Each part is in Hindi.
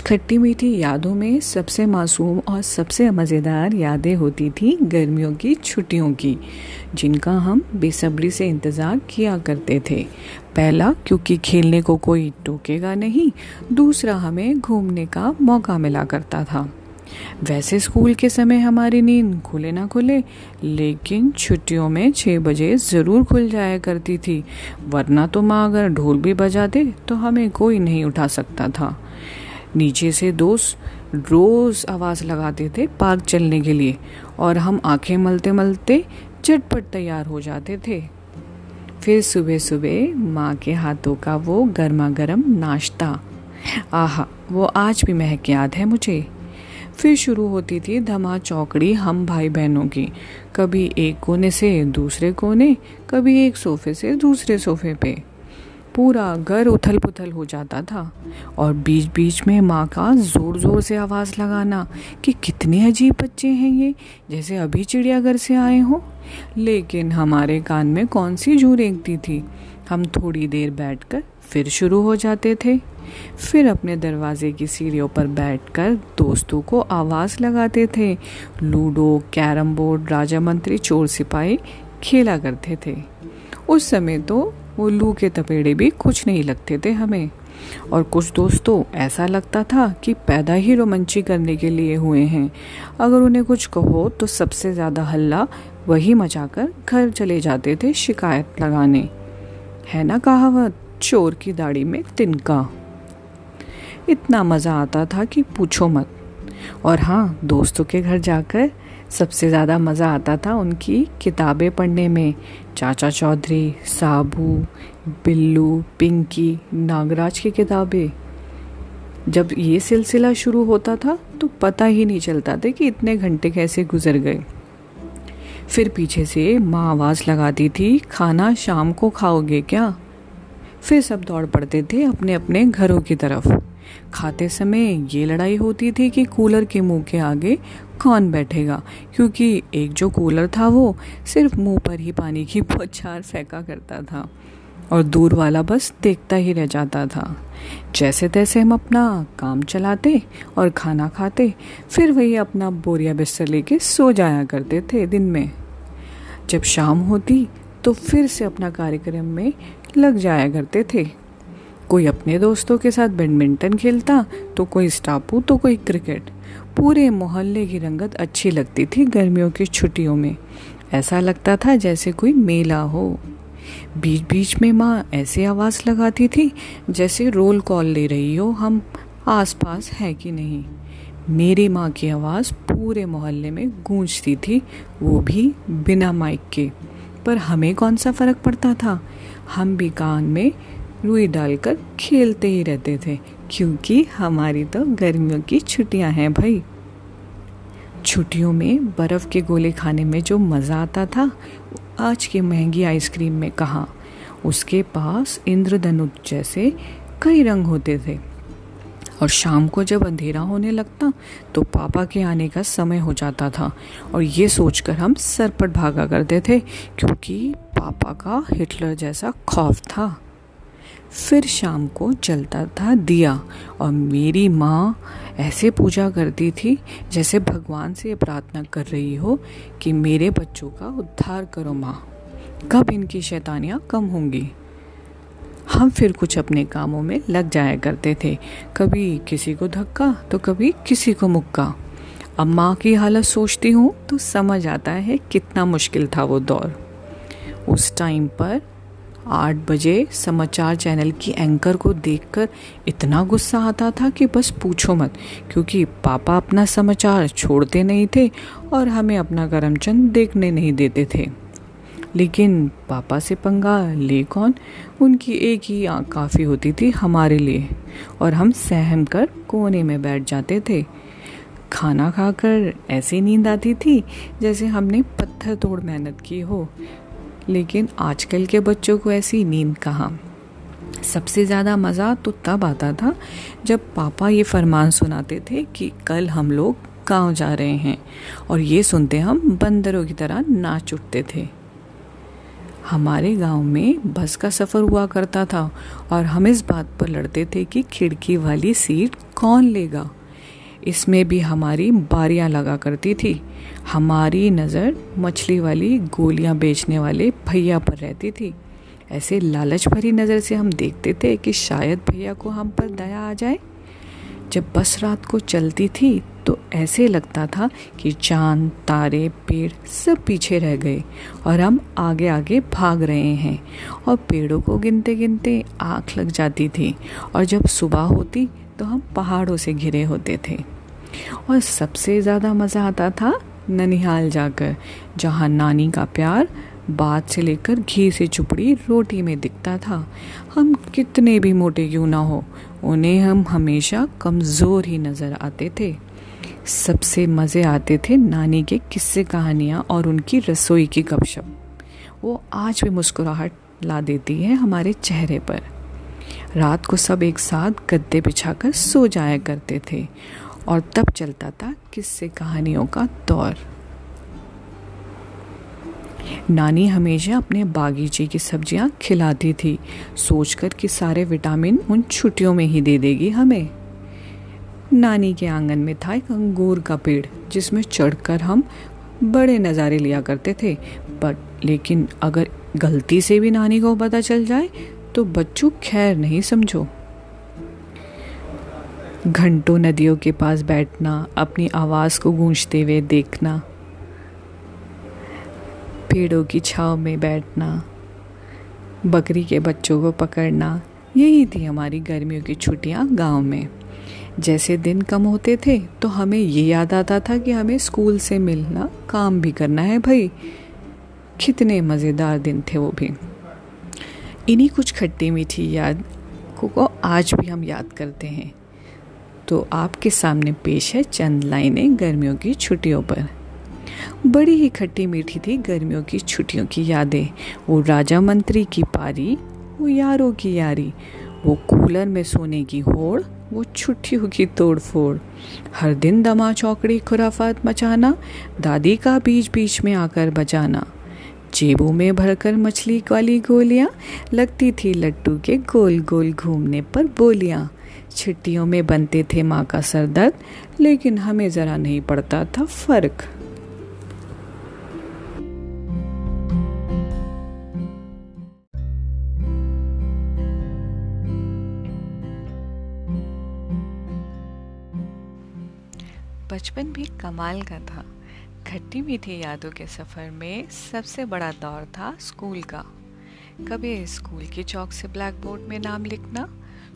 कुछ खट्टी मीठी यादों में सबसे मासूम और सबसे मज़ेदार यादें होती थी गर्मियों की छुट्टियों की, जिनका हम बेसब्री से इंतज़ार किया करते थे। पहला, क्योंकि खेलने को कोई टोकेगा नहीं, दूसरा हमें घूमने का मौका मिला करता था। वैसे स्कूल के समय हमारी नींद खुले ना खुले, लेकिन छुट्टियों में छः बजे ज़रूर खुल जाया करती थी, वरना तो माँ अगर ढोल भी बजा दे तो हमें कोई नहीं उठा सकता था। नीचे से दोस्त रोज़ आवाज़ लगाते थे पार्क चलने के लिए और हम आँखें मलते मलते चटपट तैयार हो जाते थे। फिर सुबह सुबह माँ के हाथों का वो गर्मा गर्म नाश्ता। आहा, वो आज भी महक याद है मुझे। फिर शुरू होती थी धमा चौकड़ी हम भाई बहनों की। कभी एक कोने से दूसरे कोने, कभी एक सोफे से दूसरे सोफे पे। पूरा घर उथल पुथल हो जाता था और बीच बीच में माँ का ज़ोर ज़ोर से आवाज़ लगाना कि कितने अजीब बच्चे हैं ये, जैसे अभी चिड़ियाघर से आए हों। लेकिन हमारे कान में कौन सी जू रेंगती थी? हम थोड़ी देर बैठकर फिर शुरू हो जाते थे। फिर अपने दरवाजे की सीढ़ियों पर बैठकर दोस्तों को आवाज़ लगाते थे। लूडो, कैरम बोर्ड, राजा मंत्री, चोर सिपाही खेला करते थे। उस समय तो वो लू के तपेड़े भी कुछ नहीं लगते थे हमें। और कुछ दोस्तों, ऐसा लगता था कि पैदा ही रोमांची करने के लिए हुए हैं। अगर उन्हें कुछ कहो तो सबसे ज़्यादा हल्ला वही मचाकर घर चले जाते थे शिकायत लगाने। है ना कहावत? चोर की दाढ़ी में तिनका। इतना मज़ा आता था कि पूछो मत। और हाँ दोस्तों के घर जाकर सबसे ज़्यादा मज़ा आता था उनकी किताबें पढ़ने में। चाचा चौधरी, साबू, बिल्लू, पिंकी, नागराज की किताबें। जब ये सिलसिला शुरू होता था तो पता ही नहीं चलता था कि इतने घंटे कैसे गुजर गए। फिर पीछे से माँ आवाज़ लगाती थी, खाना शाम को खाओगे क्या? फिर सब दौड़ पड़ते थे अपने अपने घरों की तरफ़। खाते समय ये लड़ाई होती थी कि कूलर के मुँह के आगे कौन बैठेगा? क्योंकि एक जो कूलर था वो सिर्फ़ मुँह पर ही पानी की बौछार फेंका करता था और दूर वाला बस देखता ही रह जाता था। जैसे तैसे हम अपना काम चलाते और खाना खाते, फिर वही अपना बोरिया बिस्तर लेके सो जाया करते थे दिन में। जब शाम होती तो फिर से अपना कार्यक्रम में लग जाया करते थे। कोई अपने दोस्तों के साथ बैडमिंटन खेलता तो कोई स्टापू तो कोई क्रिकेट। पूरे मोहल्ले की रंगत अच्छी लगती थी गर्मियों की छुट्टियों में। ऐसा लगता था जैसे कोई मेला हो। बीच बीच में माँ ऐसी आवाज़ लगाती थी, जैसे रोल कॉल ले रही हो, हम आसपास है कि नहीं? मेरी माँ की आवाज़ पूरे मोहल्ले में गूंजती थी, वो भी बिना माइक के। पर हमें कौन सा फ़र्क पड़ता था? हम भी कान में रुई डालकर खेलते ही रहते थे, क्योंकि हमारी तो गर्मियों की छुट्टियाँ हैं भाई। छुट्टियों में बर्फ़ के गोले खाने में जो मज़ा आता था, आज की महँगी आइसक्रीम में कहा, उसके पास इंद्रधनुष जैसे कई रंग होते थे। और शाम को जब अंधेरा होने लगता तो पापा के आने का समय हो जाता था, और ये सोचकर हम सरपट भागा करते थे, क्योंकि पापा का हिटलर जैसा खौफ था। फिर शाम को जलता था दिया और मेरी माँ ऐसे पूजा करती थी, जैसे भगवान से प्रार्थना कर रही हो कि मेरे बच्चों का उद्धार करो माँ। कब इनकी शैतानियाँ कम होंगी? हम फिर कुछ अपने कामों में लग जाया करते थे। कभी किसी को धक्का तो कभी किसी को मुक्का। अब माँ की हालत सोचती हूँ तो समझ आता है कितना मुश्किल था वो दौर। उस टाइम पर आठ बजे समाचार चैनल की एंकर को देखकर इतना गुस्सा आता था कि बस पूछो मत, क्योंकि पापा अपना समाचार छोड़ते नहीं थे और हमें अपना करमचंद देखने नहीं देते थे। लेकिन पापा से पंगा ले कौन? उनकी एक ही आँख काफ़ी होती थी हमारे लिए, और हम सहम कर कोने में बैठ जाते थे। खाना खाकर ऐसी नींद आती थी जैसे हमने पत्थर तोड़ मेहनत की हो। लेकिन आजकल के बच्चों को ऐसी नींद कहाँ? सबसे ज़्यादा मज़ा तो तब आता था जब पापा ये फरमान सुनाते थे कि कल हम लोग गाँव जा रहे हैं और ये सुनते हम बंदरों की तरह नाच उठते थे। हमारे गाँव में बस का सफ़र हुआ करता था और हम इस बात पर लड़ते थे कि खिड़की वाली सीट कौन लेगा? इसमें भी हमारी बारियाँ लगा करती थी। हमारी नज़र मछली वाली गोलियाँ बेचने वाले भैया पर रहती थी। ऐसे लालच भरी नज़र से हम देखते थे कि शायद भैया को हम पर दया आ जाए। जब बस रात को चलती थी तो ऐसे लगता था कि चाँद तारे, पेड़ सब पीछे रह गए और हम आगे आगे भाग रहे हैं और पेड़ों को गिनते गिनते आँख लग जाती थी और जब सुबह होती तो हम पहाड़ों से घिरे होते थे। और सबसे ज़्यादा मज़ा आता था ननिहाल जाकर, जहाँ नानी का प्यार बात से लेकर घी से चुपड़ी रोटी में दिखता था। हम कितने भी मोटे क्यों ना हो, उन्हें हम हमेशा कमज़ोर ही नज़र आते थे। सबसे मज़े आते थे नानी के किस्से कहानियाँ और उनकी रसोई की गपशप। वो आज भी मुस्कुराहट ला देती है हमारे चेहरे पर। रात को सब एक साथ गद्दे बिछाकर सो जाया करते थे और तब चलता था किस्से कहानियों का दौर। नानी हमेशा अपने बागीचे की सब्ज़ियाँ खिलाती थी। सोचकर कि सारे विटामिन उन छुट्टियों में ही दे देगी हमें। नानी के आँगन में था एक अंगूर का पेड़, जिसमें चढ़कर हम बड़े नज़ारे लिया करते थे। बट लेकिन अगर गलती से भी नानी को पता चल जाए तो बच्चों खैर नहीं समझो। घंटों नदियों के पास बैठना, अपनी आवाज़ को गूंजते हुए देखना, पेड़ों की छाव में बैठना, बकरी के बच्चों को पकड़ना, यही थी हमारी गर्मियों की छुट्टियाँ गाँव में। जैसे दिन कम होते थे तो हमें ये याद आता था कि हमें स्कूल से मिलना, काम भी करना है भाई। कितने मज़ेदार दिन थे वो भी। इन्हीं कुछ खट्टी मीठी याद को आज भी हम याद करते हैं। तो आपके सामने पेश है चंद लाइनें गर्मियों की छुट्टियों पर। बड़ी ही खट्टी मीठी थी गर्मियों की छुट्टियों की यादें। वो राजा मंत्री की पारी, वो यारों की यारी, वो कूलर में सोने की होड़, वो छुट्टियों की तोड़ फोड़ हर दिन दमा चौकड़ी खुराफात मचाना, दादी का बीच बीच में आकर बजाना। जेबों में भरकर मछली वाली गोलियाँ, लगती थी लट्टू के गोल गोल घूमने पर बोलियाँ। छुट्टियों में बनते थे माँ का सरदर्द लेकिन हमें ज़रा नहीं पड़ता था फ़र्क। बचपन भी कमाल का था। खट्टी मीठी यादों के सफ़र में सबसे बड़ा दौर था स्कूल का। कभी स्कूल की चौक से ब्लैक बोर्ड में नाम लिखना,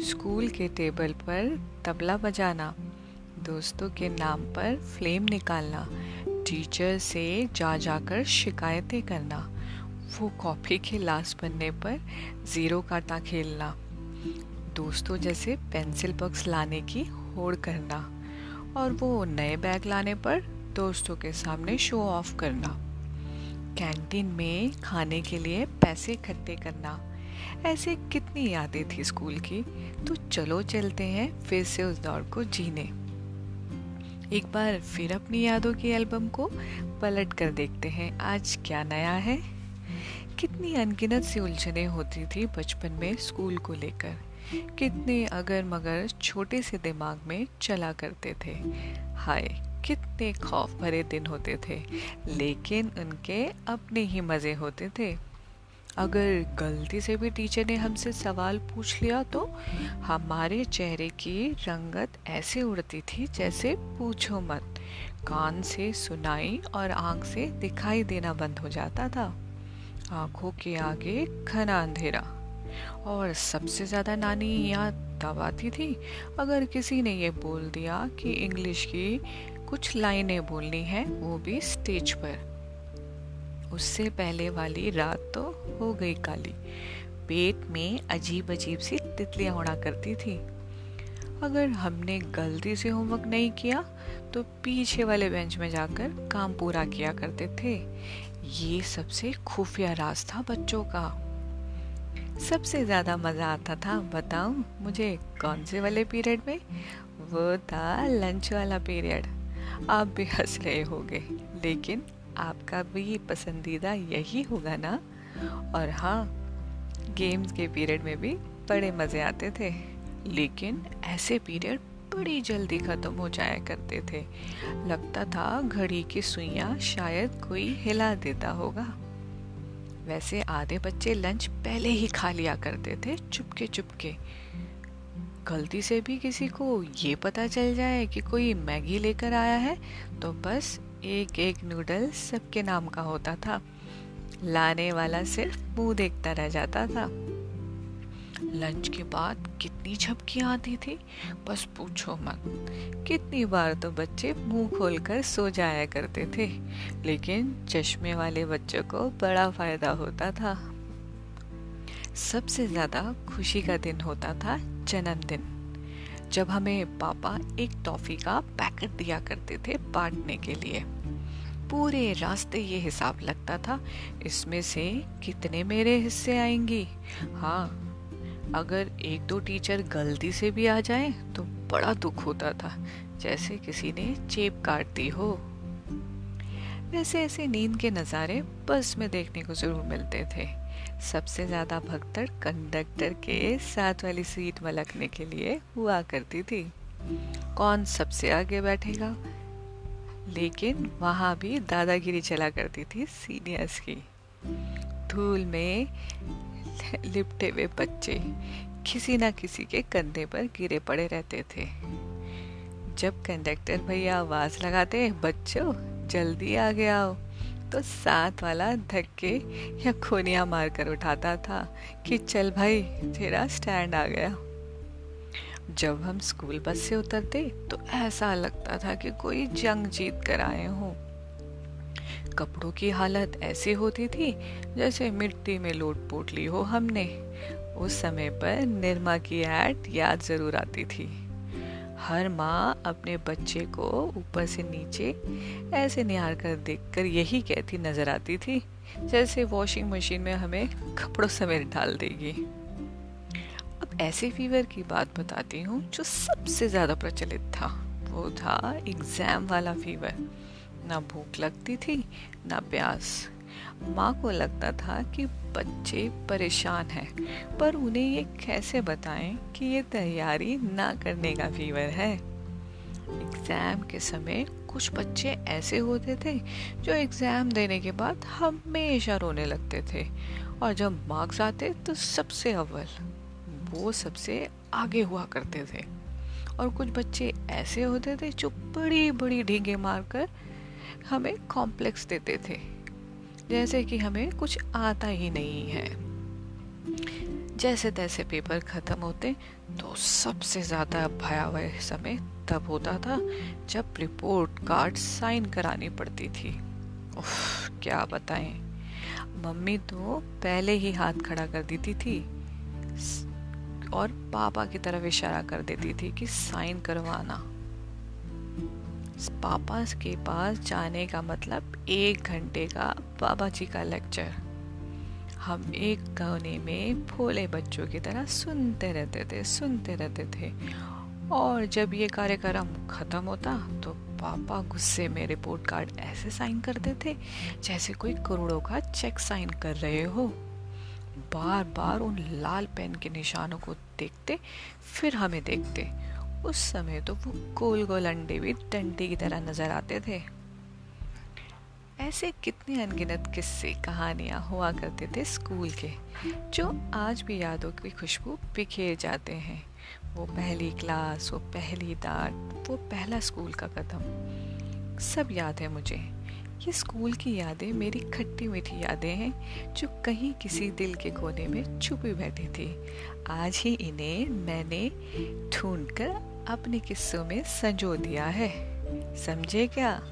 स्कूल के टेबल पर तबला बजाना, दोस्तों के नाम पर फ्लेम निकालना, टीचर से जा जाकर शिकायतें करना, वो कॉपी के लास्ट बनने पर ज़ीरो काटा खेलना, दोस्तों जैसे पेंसिल बॉक्स लाने की होड़ करना और वो नए बैग लाने पर दोस्तों के सामने शो ऑफ़ करना। कैंटीन में खाने के लिए पैसे इकट्ठे करना। ऐसे कितनी यादें थी स्कूल की। तो चलो चलते हैं, फिर से उस दौर को जीने। एक बार फिर अपनी यादों की एल्बम को पलट कर देखते हैं। आज क्या नया है? कितनी अनगिनत सी उलझने होती थी बचपन में स्कूल को लेकर। कितने अगर मगर छोटे से दिमाग में चला करते थे। हाय कितने खौफ भरे दिन होते थे, लेकिन उनके अपने ही मज़े होते थे। अगर गलती से भी टीचर ने हमसे सवाल पूछ लिया तो हमारे चेहरे की रंगत ऐसे उड़ती थी जैसे पूछो मत। कान से सुनाई और आँख से दिखाई देना बंद हो जाता था। आँखों के आगे घना अंधेरा। और सबसे ज़्यादा नानी यहाँ तब आती थी, अगर किसी ने ये बोल दिया कि इंग्लिश की कुछ लाइनें बोलनी है, वो भी स्टेज पर। उससे पहले वाली रात तो हो गई काली। पेट में अजीब अजीब सी तितलियाँ उड़ा करती थी। अगर हमने गलती से होमवर्क नहीं किया तो पीछे वाले बेंच में जाकर काम पूरा किया करते थे। ये सबसे खुफिया राज था बच्चों का। सबसे ज़्यादा मज़ा आता था, बताऊँ मुझे कौन से वाले पीरियड में? वो था लंच वाला पीरियड। आप भी हंस रहे होगे, लेकिन आपका भी पसंदीदा यही होगा ना? और हाँ गेम्स के पीरियड में भी बड़े मज़े आते थे, लेकिन ऐसे पीरियड बड़ी जल्दी ख़त्म हो जाया करते थे। लगता था घड़ी की सुइयाँ शायद कोई हिला देता होगा। वैसे आधे बच्चे लंच पहले ही खा लिया करते थे चुपके चुपके गलती से भी किसी को ये पता चल जाए कि कोई मैगी लेकर आया है तो बस एक एक नूडल सबके नाम का होता था। लाने वाला सिर्फ़ मुँह देखता रह जाता था। लंच के बाद कितनी झपकियाँ आती थी, बस पूछो मत। कितनी बार तो बच्चे मुँह खोलकर सो जाया करते थे, लेकिन चश्मे वाले बच्चों को बड़ा फ़ायदा होता था। सबसे ज़्यादा खुशी का दिन होता था जन्मदिन, जब हमें पापा एक टॉफी का पैकेट दिया करते थे बांटने के लिए। पूरे रास्ते ये हिसाब लगता था, इसमें से कितने मेरे हिस्से आएँगी? हाँ अगर एक दो टीचर गलती से भी आ जाए तो बड़ा दुख होता था, जैसे किसी ने चेप काट दी हो। वैसे ऐसे नींद के नज़ारे बस में देखने को ज़रूर मिलते थे। सबसे ज़्यादा भगदड़ कंडक्टर के साथ वाली सीट मलकने के लिए हुआ करती थी। कौन सबसे आगे बैठेगा? लेकिन वहाँ भी दादागिरी चला करती थी सीनियर्स की। धूल में लिपटे हुए बच्चे किसी ना किसी के कंधे पर गिरे पड़े रहते थे। जब कंडक्टर भैया आवाज़ लगाते, बच्चों, जल्दी आ गया हो तो साथ वाला धक्के या खोनिया मार कर उठाता था कि चल भाई, तेरा स्टैंड आ गया। जब हम स्कूल बस से उतरते तो ऐसा लगता था कि कोई जंग जीत कर आए हों। कपड़ों की हालत ऐसी होती थी, जैसे मिट्टी में लोट पोट ली हो हमने। उस समय पर निरमा की ऐड याद ज़रूर आती थी। हर माँ अपने बच्चे को ऊपर से नीचे ऐसे निहार कर देख कर यही कहती नज़र आती थी, जैसे वॉशिंग मशीन में हमें कपड़ों समेत डाल देगी। अब ऐसे फीवर की बात बताती हूँ जो सबसे ज़्यादा प्रचलित था। वो था एग्ज़ाम वाला फीवर ना भूख लगती थी, ना प्यास। माँ को लगता था कि बच्चे परेशान हैं, पर उन्हें ये कैसे बताएँ कि ये तैयारी ना करने का फीवर है? एग्ज़ाम के समय कुछ बच्चे ऐसे होते थे जो एग्ज़ाम देने के बाद हमेशा रोने लगते थे, और जब मार्क्स आते तो सबसे अव्वल, वो सबसे आगे हुआ करते थे। और कुछ बच्चे ऐसे होते थे जो बड़ी बड़ी ढींगे मारकर हमें कॉम्प्लेक्स देते थे। जैसे कि हमें कुछ आता ही नहीं है। जैसे तैसे पेपर खत्म होते तो सबसे ज़्यादा भयावह समय तब होता था जब रिपोर्ट कार्ड साइन करानी पड़ती थी। उफ, क्या बताएँ। मम्मी तो पहले ही हाथ खड़ा कर देती थी और पापा की तरफ़ इशारा कर देती थी कि साइन करवाना। पापा के पास जाने का मतलब एक घंटे का बाबा जी का लेक्चर हम एक कोने में भोले बच्चों की तरह सुनते रहते थे, सुनते रहते थे। और जब ये कार्यक्रम ख़त्म होता तो पापा गुस्से में रिपोर्ट कार्ड ऐसे साइन करते थे, जैसे कोई करोड़ों का चेक साइन कर रहे हो। बार बार उन लाल पेन के निशानों को देखते, फिर हमें देखते। उस समय तो वो गोल गोल अंडे भी डंडे की तरह नज़र आते थे। ऐसे कितने अनगिनत किस्से, कहानियाँ हुआ करते थे स्कूल के, जो आज भी यादों की खुशबू बिखेर जाते हैं। वो पहली क्लास, वो पहली डांट वो पहला स्कूल का कदम। सब याद है मुझे। ये स्कूल की यादें मेरी खट्टी मीठी यादें हैं, जो कहीं किसी दिल के कोने में छुपी बैठी थी। आज ही इन्हें मैंने ढूंढकर अपने किस्सों में संजो दिया है। समझे क्या?